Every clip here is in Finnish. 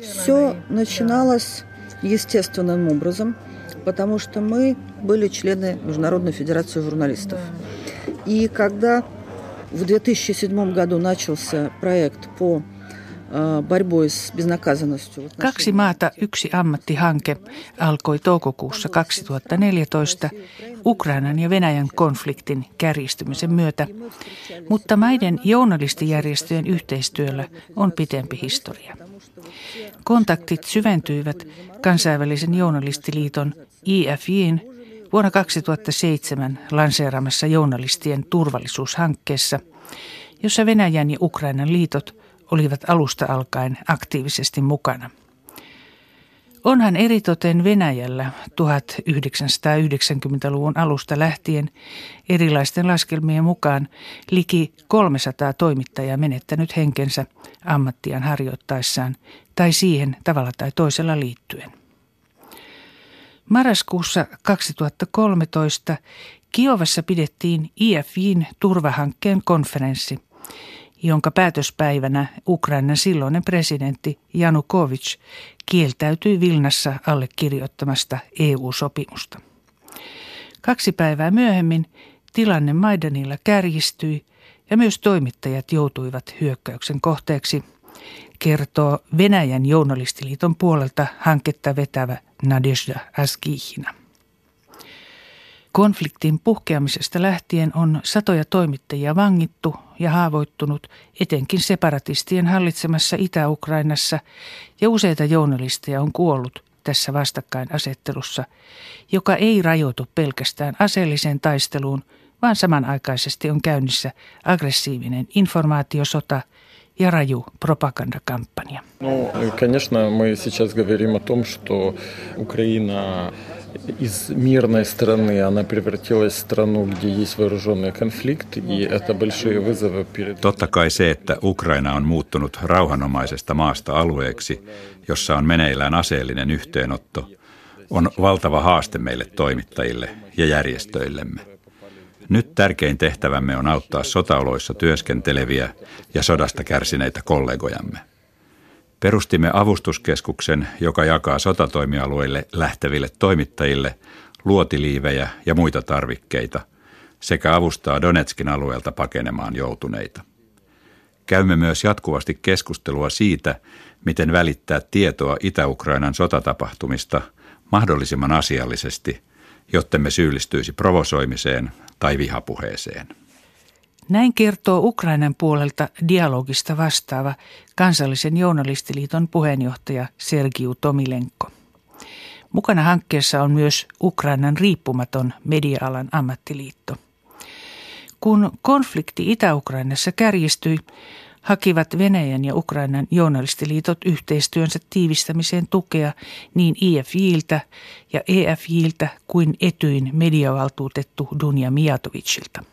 Все начиналось естественным образом, потому что мы были члены Международной Федерации журналистов. И когда в 2007 году начался проект по Kaksi maata, yksi ammattihanke alkoi toukokuussa 2014 Ukrainan ja Venäjän konfliktin kärjistymisen myötä, mutta maiden journalistijärjestöjen yhteistyöllä on pitempi historia. Kontaktit syventyivät kansainvälisen journalistiliiton IFJin vuonna 2007 lanseeramassa journalistien turvallisuushankkeessa, jossa Venäjän ja Ukrainan liitot – olivat alusta alkaen aktiivisesti mukana. Onhan eritoten Venäjällä 1990-luvun alusta lähtien erilaisten laskelmien mukaan liki 300 toimittajaa menettänyt henkensä ammattiaan harjoittaessaan tai siihen tavalla tai toisella liittyen. Marraskuussa 2013 Kiovassa pidettiin IFJin turvahankkeen konferenssi, jonka päätöspäivänä Ukrainan silloinen presidentti Janukovic kieltäytyi Vilnassa allekirjoittamasta EU-sopimusta. Kaksi päivää myöhemmin tilanne Maidanilla kärjistyi ja myös toimittajat joutuivat hyökkäyksen kohteeksi, kertoo Venäjän journalistiliiton puolelta hanketta vetävä Nadezhda Askihina. Konfliktin puhkeamisesta lähtien on satoja toimittajia vangittu ja haavoittunut etenkin separatistien hallitsemassa Itä-Ukrainassa ja useita journalisteja on kuollut tässä vastakkainasettelussa, joka ei rajoitu pelkästään aseelliseen taisteluun, vaan samanaikaisesti on käynnissä aggressiivinen informaatiosota ja raju propagandakampanja. No, конечно, мы сейчас говорим о том, что Украина из мирной страны она превратилась в страну, где есть вооруженный конфликт, и это большие вызовы перед... Totta kai se, että Ukraina on muuttunut rauhanomaisesta maasta alueeksi, jossa on meneillään aseellinen yhteenotto, on valtava haaste meille toimittajille ja järjestöillemme. Nyt tärkein tehtävämme on auttaa sotaoloissa työskenteleviä ja sodasta kärsineitä kollegojamme. Perustimme avustuskeskuksen, joka jakaa sotatoimialueille lähteville toimittajille luotiliivejä ja muita tarvikkeita sekä avustaa Donetskin alueelta pakenemaan joutuneita. Käymme myös jatkuvasti keskustelua siitä, miten välittää tietoa Itä-Ukrainan sotatapahtumista mahdollisimman asiallisesti, jottemme syyllistyisi provosoimiseen tai vihapuheeseen. Näin kertoo Ukrainan puolelta dialogista vastaava kansallisen journalistiliiton puheenjohtaja Sergiu Tomilenko. Mukana hankkeessa on myös Ukrainan riippumaton media-alan ammattiliitto. Kun konflikti Itä-Ukrainassa kärjistyi, hakivat Venäjän ja Ukrainan journalistiliitot yhteistyönsä tiivistämiseen tukea niin IFJiltä ja EFJiltä kuin Etyin mediavaltuutettu Dunja Mijatovicilta.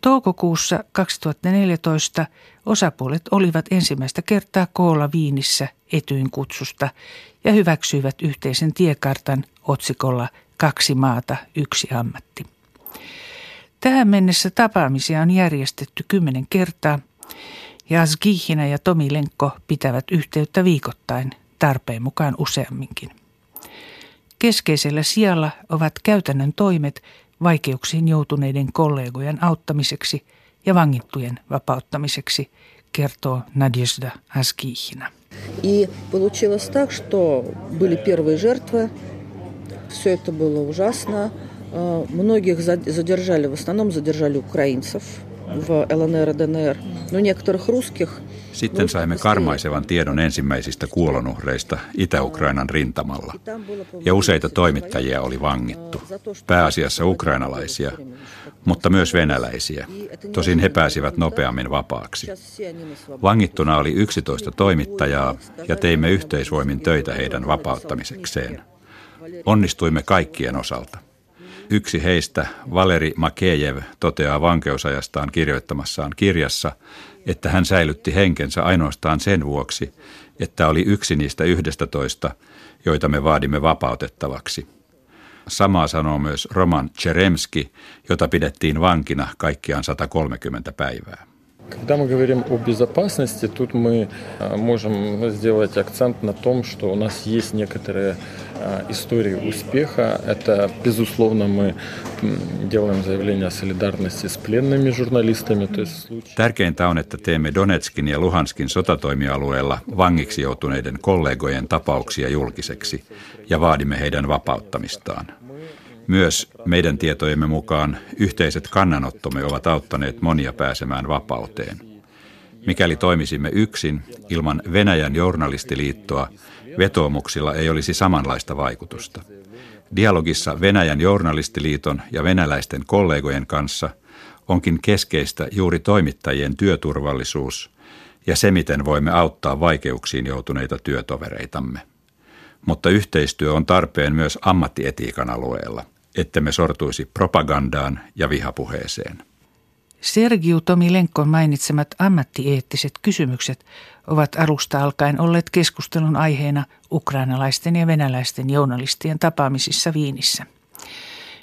Toukokuussa 2014 osapuolet olivat ensimmäistä kertaa koolla Viinissä etyin kutsusta ja hyväksyivät yhteisen tiekartan otsikolla Kaksi maata, yksi ammatti. Tähän mennessä tapaamisia on järjestetty kymmenen kertaa ja Asgihina ja Tomi Lenkko pitävät yhteyttä viikoittain, tarpeen mukaan useamminkin. Keskeisellä sijalla ovat käytännön toimet vaikeuksiin joutuneiden kollegojen auttamiseksi ja vangittujen vapauttamiseksi, kertoo Nadezhda Askihina. И получилось так, что были первые жертвы, все это было ужасно. Многих задержали, в основном задержали украинцев в ЛНР и ДНР, но некоторых русских sitten saimme karmaisevan tiedon ensimmäisistä kuolonuhreista Itä-Ukrainan rintamalla, ja useita toimittajia oli vangittu, pääasiassa ukrainalaisia, mutta myös venäläisiä. Tosin he pääsivät nopeammin vapaaksi. Vangittuna oli 11 toimittajaa, ja teimme yhteisvoimin töitä heidän vapauttamisekseen. Onnistuimme kaikkien osalta. Yksi heistä, Valeri Makejev, toteaa vankeusajastaan kirjoittamassaan kirjassa, että hän säilytti henkensä ainoastaan sen vuoksi, että oli yksi niistä yhdestä toista, joita me vaadimme vapautettavaksi. Samaa sanoo myös Roman Cheremski, jota pidettiin vankina kaikkiaan 130 päivää. Когда мы говорим о безопасности, тут мы можем сделать акцент на том, что у нас есть некоторые истории успеха. Это, безусловно, мы делаем заявление о солидарности с пленными журналистами. То есть случай... Tärkeintä on, että teemme Donetskin ja Luhanskin sotatoimialueella vangiksi joutuneiden kollegojen tapauksia julkiseksi ja vaadimme heidän vapauttamistaan. Myös meidän tietojemme mukaan yhteiset kannanottomme ovat auttaneet monia pääsemään vapauteen. Mikäli toimisimme yksin ilman Venäjän journalistiliittoa, vetoomuksilla ei olisi samanlaista vaikutusta. Dialogissa Venäjän journalistiliiton ja venäläisten kollegojen kanssa onkin keskeistä juuri toimittajien työturvallisuus ja se, miten voimme auttaa vaikeuksiin joutuneita työtovereitamme. Mutta yhteistyö on tarpeen myös ammattietiikan alueella – ettemme sortuisi propagandaan ja vihapuheeseen. Sergiu Tomilenkon mainitsemat ammattieettiset kysymykset ovat alusta alkaen olleet keskustelun aiheena ukrainalaisten ja venäläisten journalistien tapaamisissa Viinissä.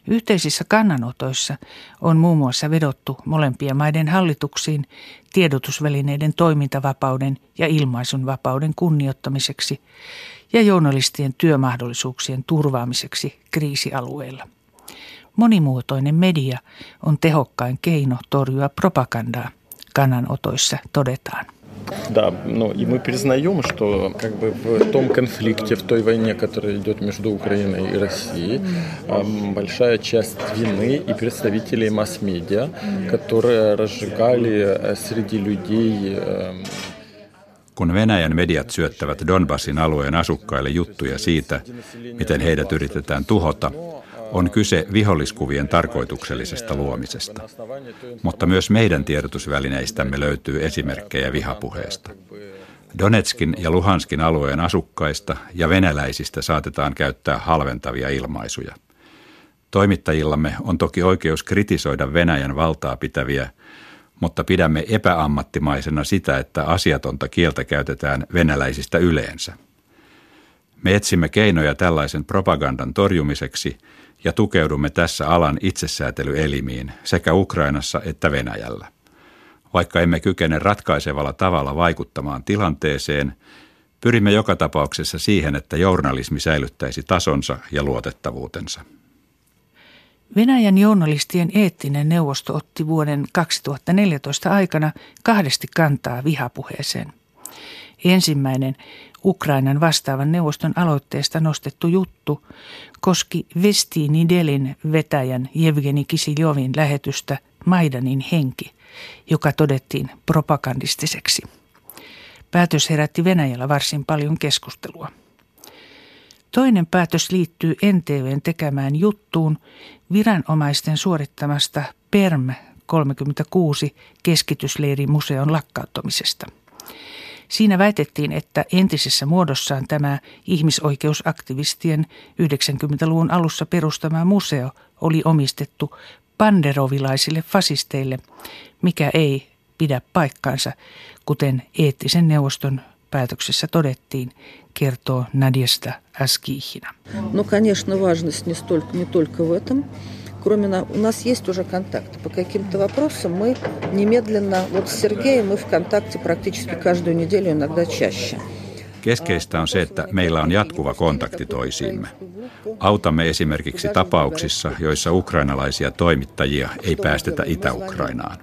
Yhteisissä kannanotoissa on muun muassa vedottu molempien maiden hallituksiin tiedotusvälineiden toimintavapauden ja ilmaisun vapauden kunnioittamiseksi ja journalistien työmahdollisuuksien turvaamiseksi kriisialueilla. Monimuotoinen media on tehokkain keino torjua propagandaa, kannanotoissa todetaan. Да, ну и мы признаем, что как бы в том конфликте, в той войне, которая идет между Украиной и Россией, большая часть вины и представителей масс-медиа, которые разжигали среди людей kun Venäjän mediat syöttävät Donbassin alueen asukkaille juttuja siitä, miten heidät yritetään tuhota, on kyse viholliskuvien tarkoituksellisesta luomisesta. Mutta myös meidän tiedotusvälineistämme löytyy esimerkkejä vihapuheesta. Donetskin ja Luhanskin alueen asukkaista ja venäläisistä saatetaan käyttää halventavia ilmaisuja. Toimittajillamme on toki oikeus kritisoida Venäjän valtaa pitäviä, mutta pidämme epäammattimaisena sitä, että asiatonta kieltä käytetään venäläisistä yleensä. Me etsimme keinoja tällaisen propagandan torjumiseksi – ja tukeudumme tässä alan itsesäätelyelimiin sekä Ukrainassa että Venäjällä. Vaikka emme kykene ratkaisevalla tavalla vaikuttamaan tilanteeseen, pyrimme joka tapauksessa siihen, että journalismi säilyttäisi tasonsa ja luotettavuutensa. Venäjän journalistien eettinen neuvosto otti vuoden 2014 aikana kahdesti kantaa vihapuheeseen. Ensimmäinen Ukrainan vastaavan neuvoston aloitteesta nostettu juttu koski Vesti Delin vetäjän Jevgeni Kisiljovin lähetystä Maidanin henki, joka todettiin propagandistiseksi. Päätös herätti Venäjällä varsin paljon keskustelua. Toinen päätös liittyy NTVn tekemään juttuun viranomaisten suorittamasta PERM 36 keskitysleirimuseon lakkauttamisesta – Siinä väitettiin, että entisessä muodossaan tämä ihmisoikeusaktivistien 90-luvun alussa perustama museo oli omistettu panderovilaisille fasisteille, mikä ei pidä paikkaansa, kuten eettisen neuvoston päätöksessä todettiin, kertoo Nadjesta Askihina. No, конечно, важность не, столько, не только в этом. Кроме на, у нас есть уже контакты. По каким-то вопросам мы немедленно, вот с Сергеем мы в контакте практически каждую неделю, иногда чаще. Keskeistä on se, että meillä on jatkuva kontakti toisiimme. Autamme esimerkiksi tapauksissa, joissa ukrainalaisia toimittajia ei päästetä Itä-Ukrainaan.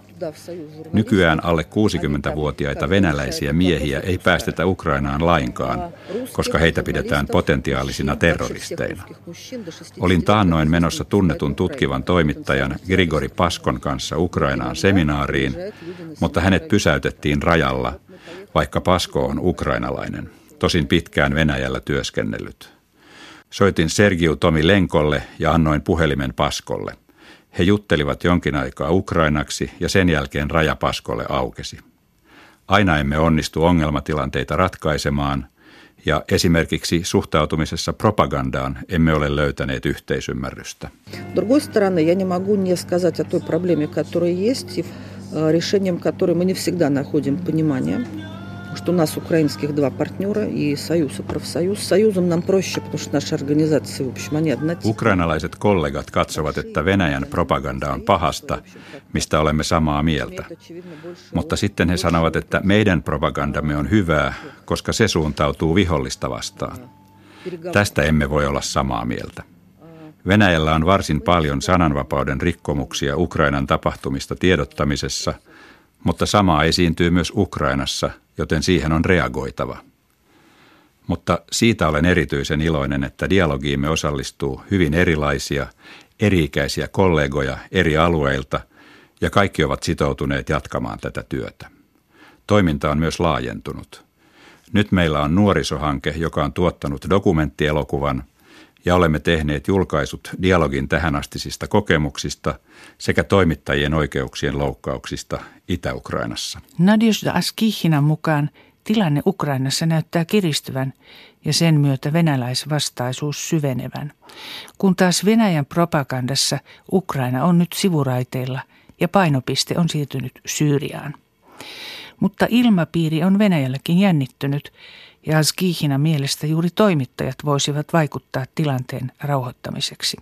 Nykyään alle 60-vuotiaita venäläisiä miehiä ei päästetä Ukrainaan lainkaan, koska heitä pidetään potentiaalisina terroristeina. Olin taannoin menossa tunnetun tutkivan toimittajan Grigori Paskon kanssa Ukrainaan seminaariin, mutta hänet pysäytettiin rajalla, vaikka Pasko on ukrainalainen, tosin pitkään Venäjällä työskennellyt. Soitin Sergiu Tomi Lenkolle ja annoin puhelimen Paskolle. He juttelivat jonkin aikaa ukrainaksi ja sen jälkeen raja Paskolle aukesi. Aina emme onnistu ongelmatilanteita ratkaisemaan ja esimerkiksi suhtautumisessa propagandaan emme ole löytäneet yhteisymmärrystä. Другой стороны, я не могу не сказать о той проблеме, которая есть, и решением которой мы не всегда находим понимание. что у нас украинских два партнера и Союз и профсоюз. С Союзом нам проще, потому что наши организации, в общем, они однотипные. Ukrainalaiset kollegat katsovat, että Venäjän propaganda on pahasta, mistä olemme samaa mieltä. Mutta sitten he sanovat, että meidän propagandamme on hyvää, koska se suuntautuu vihollista vastaan. Tästä emme voi olla samaa mieltä. Venäjällä on varsin paljon sananvapauden rikkomuksia Ukrainan tapahtumista tiedottamisessa, mutta samaa esiintyy myös Ukrainassa, joten siihen on reagoitava. Mutta siitä olen erityisen iloinen, että dialogiimme osallistuu hyvin erilaisia, eri-ikäisiä kollegoja eri alueilta ja kaikki ovat sitoutuneet jatkamaan tätä työtä. Toiminta on myös laajentunut. Nyt meillä on nuorisohanke, joka on tuottanut dokumenttielokuvan – ja olemme tehneet julkaisut dialogin tähänastisista kokemuksista sekä toimittajien oikeuksien loukkauksista Itä-Ukrainassa. Nadjusda Askihinan mukaan tilanne Ukrainassa näyttää kiristyvän ja sen myötä venäläisvastaisuus syvenevän. Kun taas Venäjän propagandassa Ukraina on nyt sivuraiteilla ja painopiste on siirtynyt Syyriaan. Mutta ilmapiiri on Venäjälläkin jännittynyt ja Alskihina mielestä juuri toimittajat voisivat vaikuttaa tilanteen rauhoittamiseksi.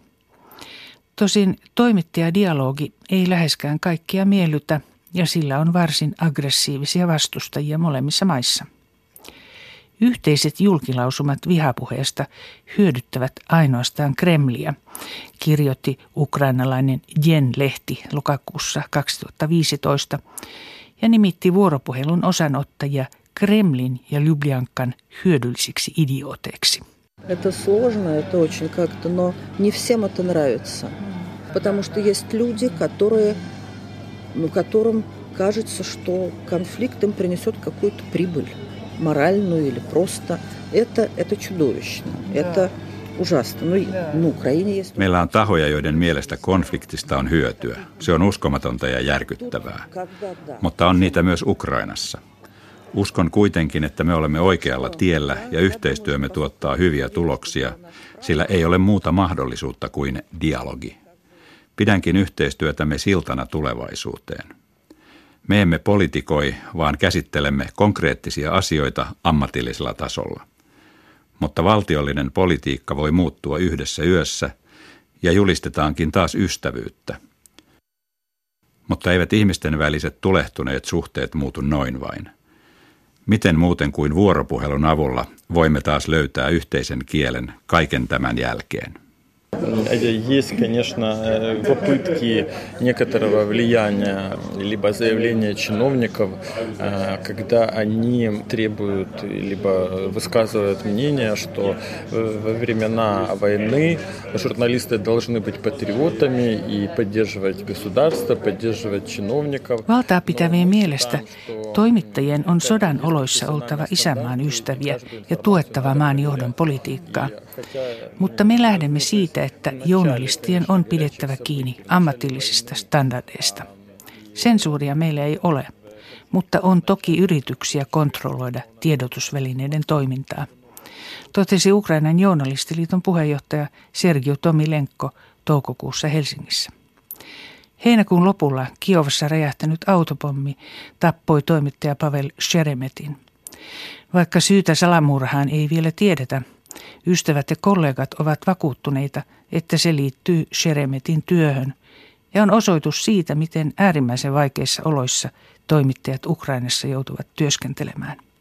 Tosin toimittajadialogi ei läheskään kaikkia miellytä ja sillä on varsin aggressiivisia vastustajia molemmissa maissa. Yhteiset julkilausumat vihapuheesta hyödyttävät ainoastaan Kremliä, kirjoitti ukrainalainen Jen-lehti lokakuussa 2015 ja nimitti vuoropuhelun osanottajia Kremlin ja Ljubljankan hyödyllisiksi idiooteiksi. Это сложно, это очень как-то, но не всем это нравится. Потому что есть люди, которые, ну, которым кажется, что конфликт им принесет какую-то прибыль, моральную или просто. Это, это чудовищно. Да. Это ужасно. No, no Ukraina есть... Meillä on tahoja, joiden mielestä konfliktista on hyötyä. Se on uskomatonta ja järkyttävää. Mutta on niitä myös Ukrainassa. Uskon kuitenkin, että me olemme oikealla tiellä ja yhteistyömme tuottaa hyviä tuloksia, sillä ei ole muuta mahdollisuutta kuin dialogi. Pidänkin yhteistyötämme siltana tulevaisuuteen. Me emme politikoi, vaan käsittelemme konkreettisia asioita ammatillisella tasolla. Mutta valtiollinen politiikka voi muuttua yhdessä yössä ja julistetaankin taas ystävyyttä. Mutta eivät ihmisten väliset tulehtuneet suhteet muutu noin vain – Miten muuten kuin vuoropuhelun avulla voimme taas löytää yhteisen kielen kaiken tämän jälkeen? Есть, конечно, попытки некоторого влияния либо заявления чиновников, когда они требуют либо высказывают мнение, что во времена войны журналисты должны быть патриотами и поддерживать государство, поддерживать чиновников. Valtaa pitävien mielestä toimittajien on sodan oloissa oltava isänmaan ystäviä ja tuettava maan johdon politiikkaa. Mutta me lähdemme siitä, että journalistien on pidettävä kiinni ammatillisista standardeista. Sensuuria meillä ei ole, mutta on toki yrityksiä kontrolloida tiedotusvälineiden toimintaa. Totesi Ukrainan journalistiliiton puheenjohtaja Sergio Tomilenko toukokuussa Helsingissä. Heinäkuun lopulla Kiovassa räjähtänyt autopommi tappoi toimittaja Pavel Sheremetin. Vaikka syytä salamurhaan ei vielä tiedetä, Ystävät ja kollegat ovat vakuuttuneita, että se liittyy Sheremetin työhön ja on osoitus siitä, miten äärimmäisen vaikeissa oloissa toimittajat Ukrainassa joutuvat työskentelemään.